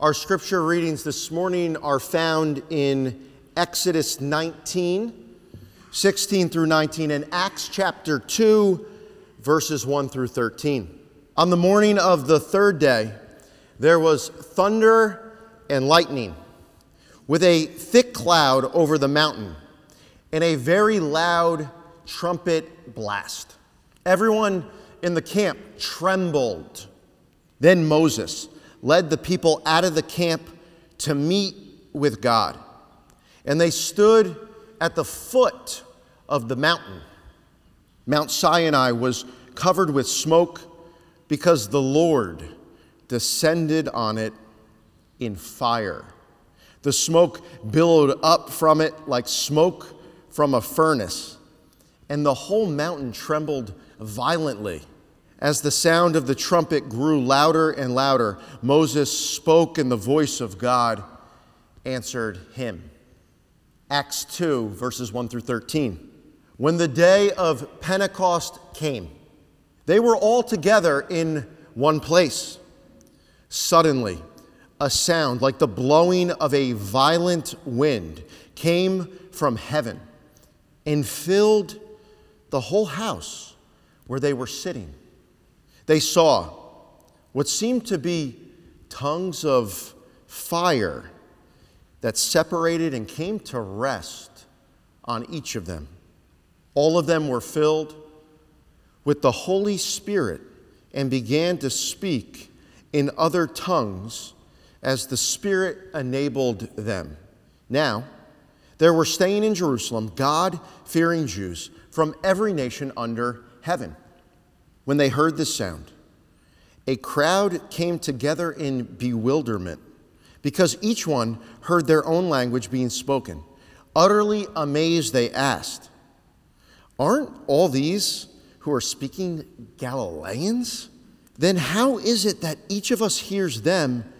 Our scripture readings this morning are found in Exodus 19, 16 through 19, and Acts chapter 2, verses 1 through 13. On the morning of the third day, there was thunder and lightning, with a thick cloud over the mountain, and a very loud trumpet blast. Everyone in the camp trembled. Then Moses led the people out of the camp to meet with God. And they stood at the foot of the mountain. Mount Sinai was covered with smoke because the Lord descended on it in fire. The smoke billowed up from it like smoke from a furnace, and the whole mountain trembled violently. As the sound of the trumpet grew louder and louder, Moses spoke, and the voice of God answered him. Acts 2, verses 1 through 13. When the day of Pentecost came, they were all together in one place. Suddenly, a sound like the blowing of a violent wind came from heaven and filled the whole house where they were sitting. They saw what seemed to be tongues of fire that separated and came to rest on each of them. All of them were filled with the Holy Spirit and began to speak in other tongues as the Spirit enabled them. Now, there were staying in Jerusalem God fearing Jews from every nation under heaven when they heard this sound. A crowd came together in bewilderment because each one heard their own language being spoken. Utterly amazed, they asked, Aren't all these who are speaking Galileans? Then how is it that each of us hears them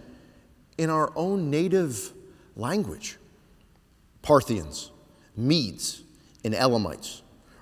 in our own native language? Parthians, Medes, and Elamites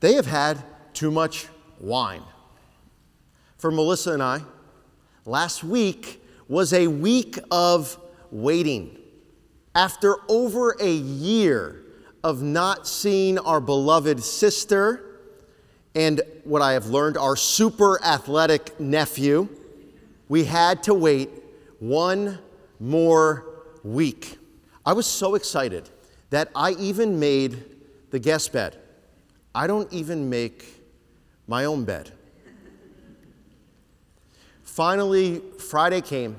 they have had too much wine. For Melissa and I, last week was a week of waiting. After over a year of not seeing our beloved sister and what I have learned, our super athletic nephew, we had to wait one more week. I was so excited that I even made the guest bed. I don't even make my own bed. Finally, Friday came,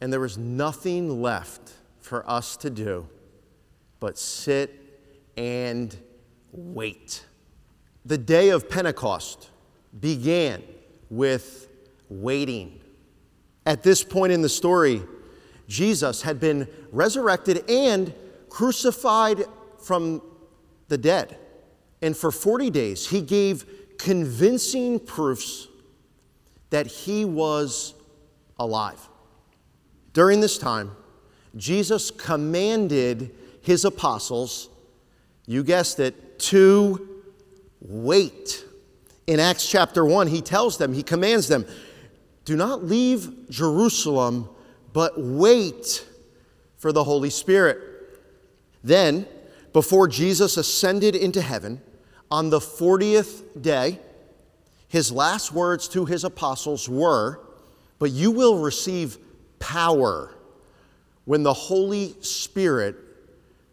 and there was nothing left for us to do but sit and wait. The day of Pentecost began with waiting. At this point in the story, Jesus had been resurrected and crucified from the dead. And for 40 days, he gave convincing proofs that he was alive. During this time, Jesus commanded his apostles, you guessed it, to wait. In Acts chapter 1, he tells them, he commands them, do not leave Jerusalem, but wait for the Holy Spirit. Then, before Jesus ascended into heaven, on the 40th day, his last words to his apostles were, But you will receive power when the Holy Spirit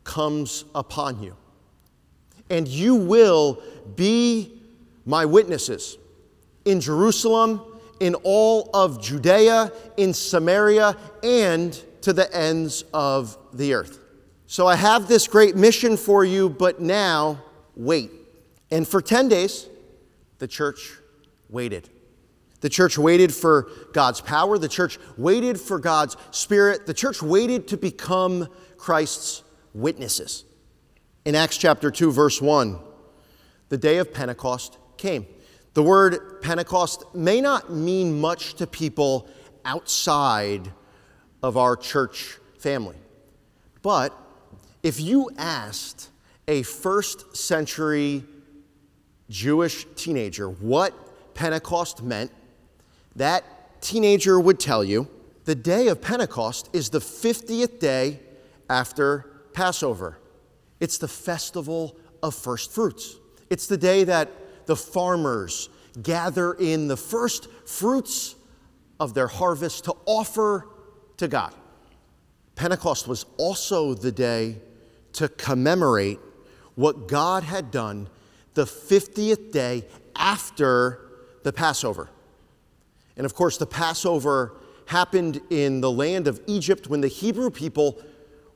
comes upon you. And you will be my witnesses in Jerusalem, in all of Judea, in Samaria, and to the ends of the earth. So I have this great mission for you, but now wait. And for 10 days, the church waited. The church waited for God's power. The church waited for God's Spirit. The church waited to become Christ's witnesses. In Acts chapter 2, verse 1, the day of Pentecost came. The word Pentecost may not mean much to people outside of our church family. But if you asked a first century Jewish teenager what Pentecost meant, that teenager would tell you the day of Pentecost is the 50th day after Passover. It's the festival of first fruits. It's the day that the farmers gather in the first fruits of their harvest to offer to God. Pentecost was also the day to commemorate what God had done the 50th day after the Passover. And of course, the Passover happened in the land of Egypt when the Hebrew people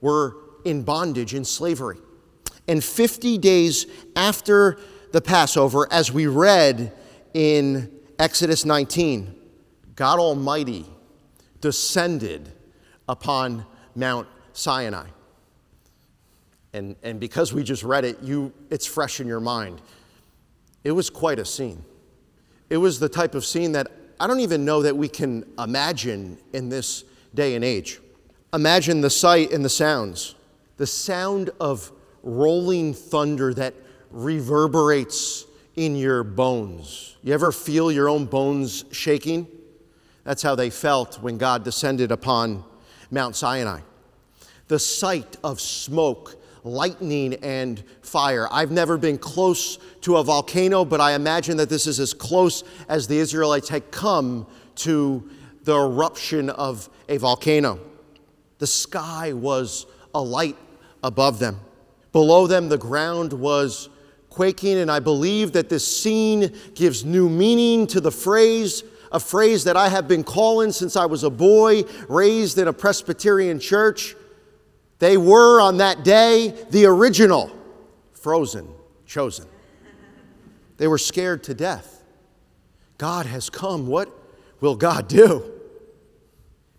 were in bondage, in slavery. And 50 days after the Passover, as we read in Exodus 19, God Almighty descended upon Mount Sinai. And, and because we just read it, you, it's fresh in your mind. It was quite a scene. It was the type of scene that I don't even know that we can imagine in this day and age. Imagine the sight and the sounds. The sound of rolling thunder that reverberates in your bones. You ever feel your own bones shaking? That's how they felt when God descended upon Mount Sinai. The sight of smoke, lightning, and fire. I've never been close to a volcano, but I imagine that this is as close as the Israelites had come to the eruption of a volcano. The sky was alight above them. Below them, the ground was quaking, and I believe that this scene gives new meaning to the phrase, a phrase that I have been calling since I was a boy, raised in a Presbyterian church. They were on that day the original, frozen, chosen. They were scared to death. God has come. What will God do?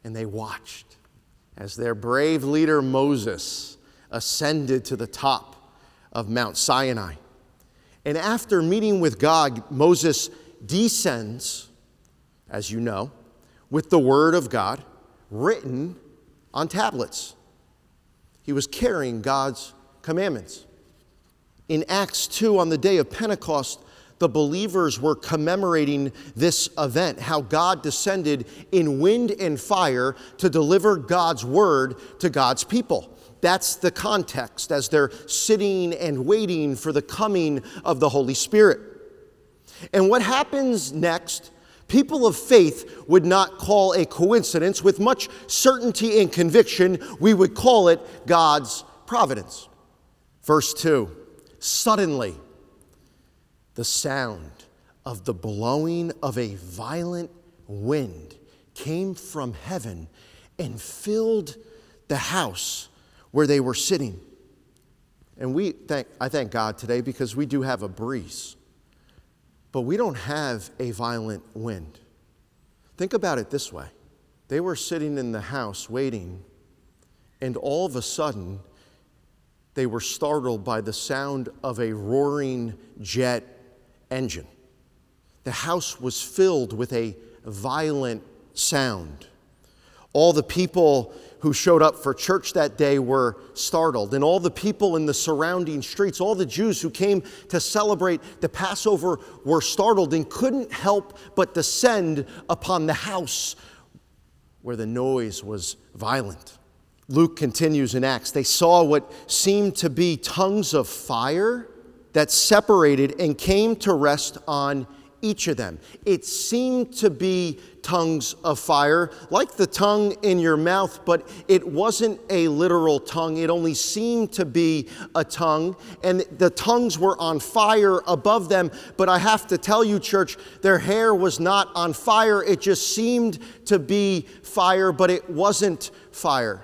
And they watched as their brave leader Moses ascended to the top of Mount Sinai. And after meeting with God, Moses descends, as you know, with the Word of God written on tablets. He was carrying God's commandments. In Acts 2, on the day of Pentecost, the believers were commemorating this event, how God descended in wind and fire to deliver God's word to God's people. That's the context as they're sitting and waiting for the coming of the Holy Spirit. And what happens next, people of faith would not call a coincidence. With much certainty and conviction, we would call it God's providence. Verse 2 Suddenly, the sound of the blowing of a violent wind came from heaven and filled the house where they were sitting. And we thank, I thank God today because we do have a breeze, but we don't have a violent wind. Think about it this way they were sitting in the house waiting, and all of a sudden, they were startled by the sound of a roaring jet engine. The house was filled with a violent sound. All the people who showed up for church that day were startled, and all the people in the surrounding streets, all the Jews who came to celebrate the Passover were startled and couldn't help but descend upon the house where the noise was violent. Luke continues in Acts. They saw what seemed to be tongues of fire that separated and came to rest on each of them. It seemed to be tongues of fire, like the tongue in your mouth, but it wasn't a literal tongue. It only seemed to be a tongue, and the tongues were on fire above them. But I have to tell you, church, their hair was not on fire. It just seemed to be fire, but it wasn't fire.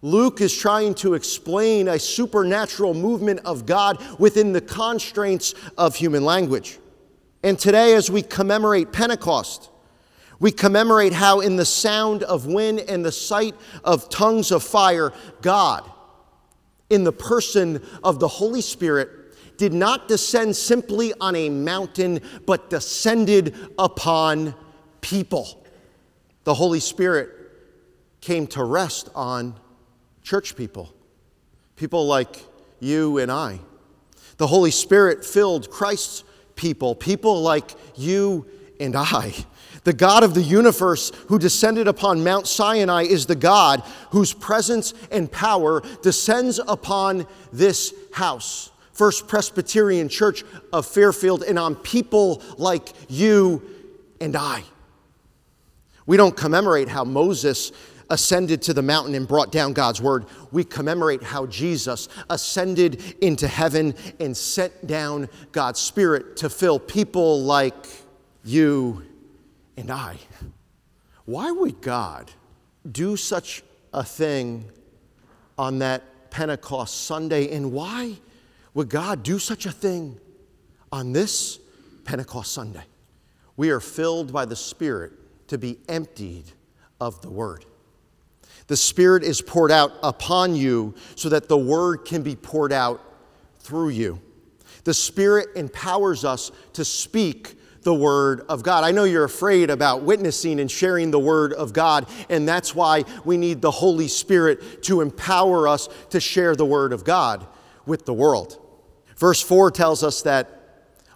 Luke is trying to explain a supernatural movement of God within the constraints of human language. And today, as we commemorate Pentecost, We commemorate how, in the sound of wind and the sight of tongues of fire, God, in the person of the Holy Spirit, did not descend simply on a mountain, but descended upon people. The Holy Spirit came to rest on church people, people like you and I. The Holy Spirit filled Christ's people, people like you and I. The God of the universe who descended upon Mount Sinai is the God whose presence and power descends upon this house. First Presbyterian Church of Fairfield and on people like you and I. We don't commemorate how Moses ascended to the mountain and brought down God's word. We commemorate how Jesus ascended into heaven and sent down God's Spirit to fill people like you and I. Why would God do such a thing on that Pentecost Sunday? And why would God do such a thing on this Pentecost Sunday? We are filled by the Spirit to be emptied of the Word. The Spirit is poured out upon you so that the Word can be poured out through you. The Spirit empowers us to speak the Word of God. I know you're afraid about witnessing and sharing the Word of God, and that's why we need the Holy Spirit to empower us to share the Word of God with the world. Verse 4 tells us that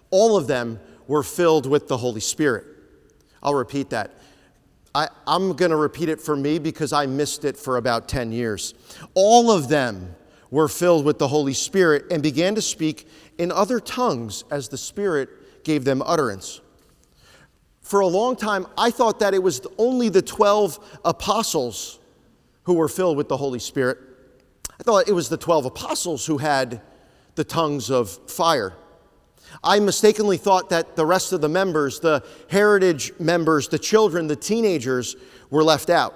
all of them were filled with the Holy Spirit. I'll repeat that. I, am going to repeat it for me because I missed it for about 10 years. All of them were filled with the Holy Spirit and began to speak in other tongues as the Spirit gave them utterance. For a long time, I thought that it was only the 12 apostles who were filled with the Holy Spirit. I thought it was the 12 apostles who had the tongues of fire. I mistakenly thought that the rest of the members, the heritage members, the children, the teenagers, were left out.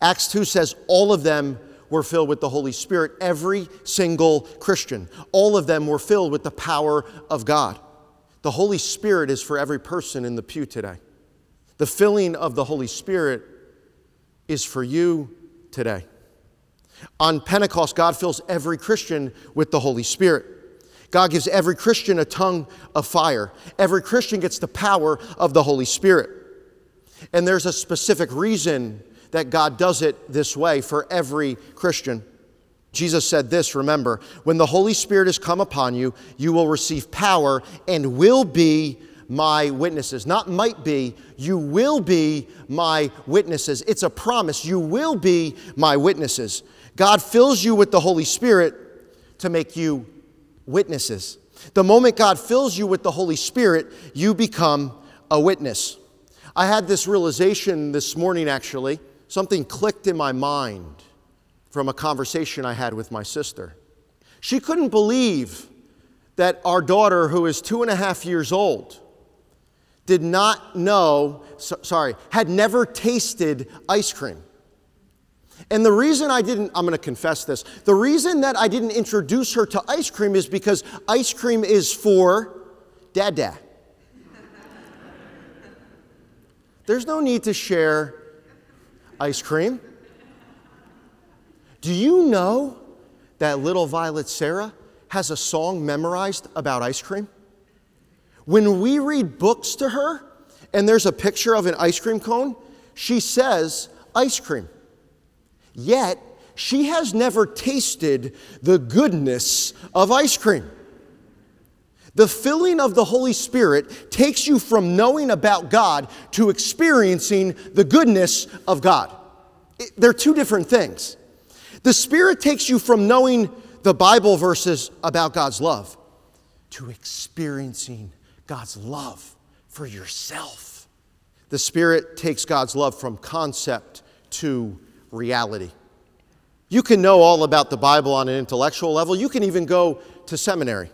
Acts 2 says all of them were filled with the Holy Spirit, every single Christian. All of them were filled with the power of God. The Holy Spirit is for every person in the pew today. The filling of the Holy Spirit is for you today. On Pentecost, God fills every Christian with the Holy Spirit. God gives every Christian a tongue of fire. Every Christian gets the power of the Holy Spirit. And there's a specific reason that God does it this way for every Christian. Jesus said this, remember, when the Holy Spirit has come upon you, you will receive power and will be my witnesses. Not might be, you will be my witnesses. It's a promise. You will be my witnesses. God fills you with the Holy Spirit to make you witnesses. The moment God fills you with the Holy Spirit, you become a witness. I had this realization this morning, actually. Something clicked in my mind from a conversation I had with my sister. She couldn't believe that our daughter, who is two and a half years old, did not know, so, sorry, had never tasted ice cream. And the reason I didn't, I'm going to confess this, the reason that I didn't introduce her to ice cream is because ice cream is for dada. There's no need to share ice cream. Do you know that little Violet Sarah has a song memorized about ice cream? When we read books to her and there's a picture of an ice cream cone, she says ice cream. Yet, she has never tasted the goodness of ice cream. The filling of the Holy Spirit takes you from knowing about God to experiencing the goodness of God. they're two different things. The Spirit takes you from knowing the Bible verses about God's love to experiencing God's love for yourself. The Spirit takes God's love from concept to reality. You can know all about the Bible on an intellectual level, you can even go to seminary.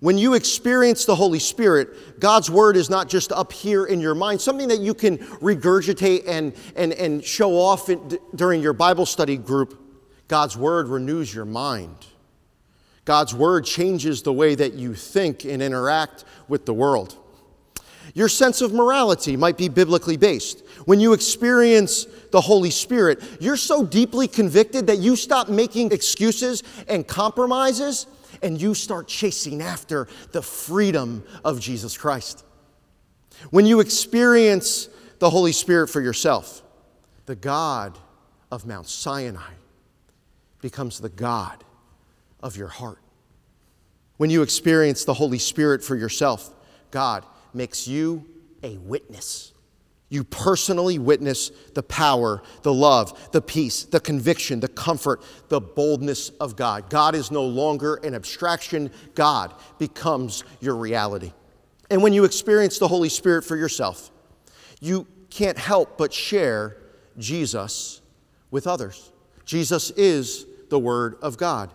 When you experience the Holy Spirit, God's Word is not just up here in your mind, something that you can regurgitate and, and, and show off in, during your Bible study group. God's Word renews your mind. God's Word changes the way that you think and interact with the world. Your sense of morality might be biblically based. When you experience the Holy Spirit, you're so deeply convicted that you stop making excuses and compromises and you start chasing after the freedom of Jesus Christ. When you experience the Holy Spirit for yourself, the God of Mount Sinai becomes the God of your heart. When you experience the Holy Spirit for yourself, God makes you a witness. You personally witness the power, the love, the peace, the conviction, the comfort, the boldness of God. God is no longer an abstraction, God becomes your reality. And when you experience the Holy Spirit for yourself, you can't help but share Jesus with others. Jesus is the Word of God.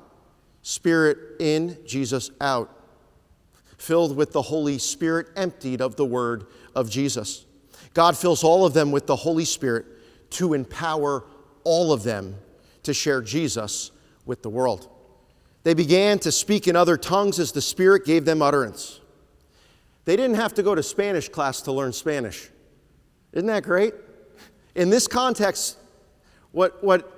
Spirit in, Jesus out. Filled with the Holy Spirit, emptied of the Word of Jesus. God fills all of them with the Holy Spirit to empower all of them to share Jesus with the world. They began to speak in other tongues as the Spirit gave them utterance. They didn't have to go to Spanish class to learn Spanish. Isn't that great? In this context, what, what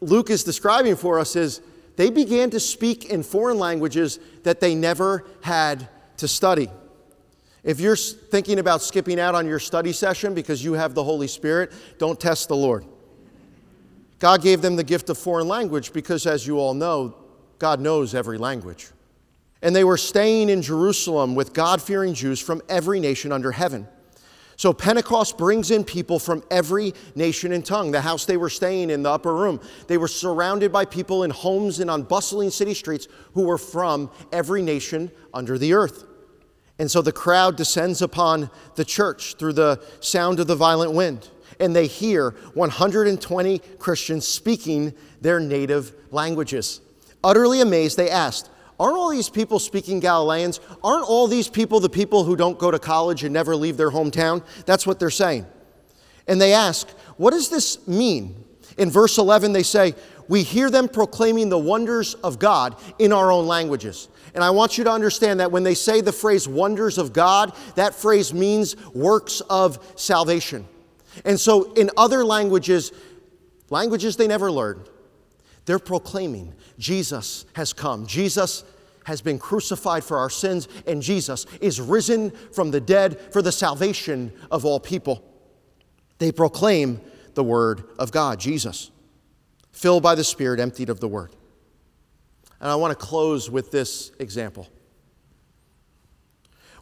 Luke is describing for us is they began to speak in foreign languages that they never had to study. If you're thinking about skipping out on your study session because you have the Holy Spirit, don't test the Lord. God gave them the gift of foreign language because, as you all know, God knows every language. And they were staying in Jerusalem with God fearing Jews from every nation under heaven. So Pentecost brings in people from every nation and tongue. The house they were staying in, the upper room, they were surrounded by people in homes and on bustling city streets who were from every nation under the earth. And so the crowd descends upon the church through the sound of the violent wind, and they hear 120 Christians speaking their native languages. Utterly amazed, they asked, Aren't all these people speaking Galileans? Aren't all these people the people who don't go to college and never leave their hometown? That's what they're saying. And they ask, What does this mean? In verse 11, they say, We hear them proclaiming the wonders of God in our own languages. And I want you to understand that when they say the phrase wonders of God, that phrase means works of salvation. And so in other languages, languages they never learned, they're proclaiming Jesus has come. Jesus has been crucified for our sins, and Jesus is risen from the dead for the salvation of all people. They proclaim the Word of God, Jesus, filled by the Spirit, emptied of the Word. And I want to close with this example.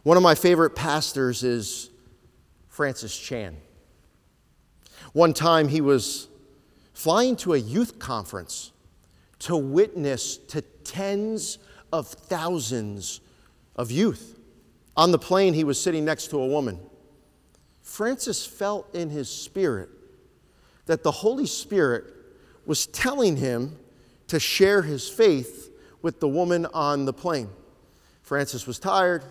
One of my favorite pastors is Francis Chan. One time he was flying to a youth conference to witness to tens of thousands of youth. On the plane, he was sitting next to a woman. Francis felt in his spirit that the Holy Spirit was telling him to share his faith with the woman on the plane. Francis was tired.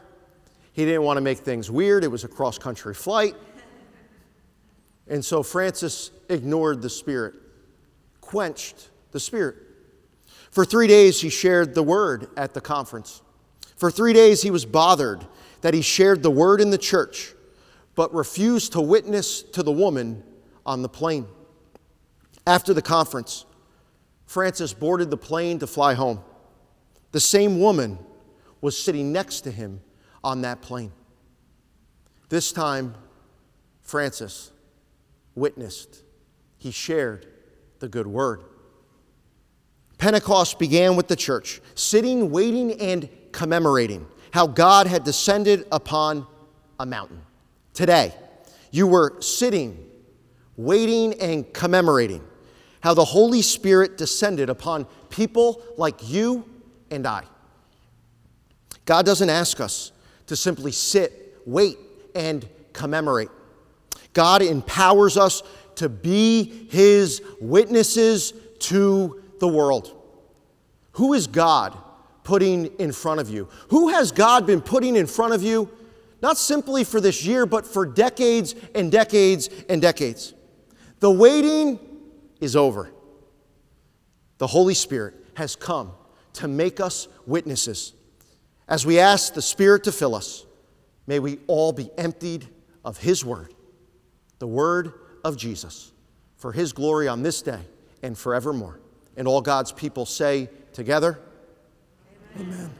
He didn't want to make things weird. It was a cross country flight. And so Francis ignored the Spirit, quenched the Spirit. For three days, he shared the word at the conference. For three days, he was bothered that he shared the word in the church, but refused to witness to the woman on the plane. After the conference, Francis boarded the plane to fly home. The same woman was sitting next to him on that plane. This time, Francis witnessed, he shared the good word. Pentecost began with the church sitting, waiting, and commemorating how God had descended upon a mountain. Today, you were sitting, waiting, and commemorating how the Holy Spirit descended upon people like you and I. God doesn't ask us to simply sit, wait, and commemorate. God empowers us to be His witnesses to the world? Who is God putting in front of you? Who has God been putting in front of you, not simply for this year, but for decades and decades and decades? The waiting is over. The Holy Spirit has come to make us witnesses. As we ask the Spirit to fill us, May we all be emptied of His Word, the Word of Jesus, for His glory on this day and forevermore. And all God's people say together, Amen. Amen.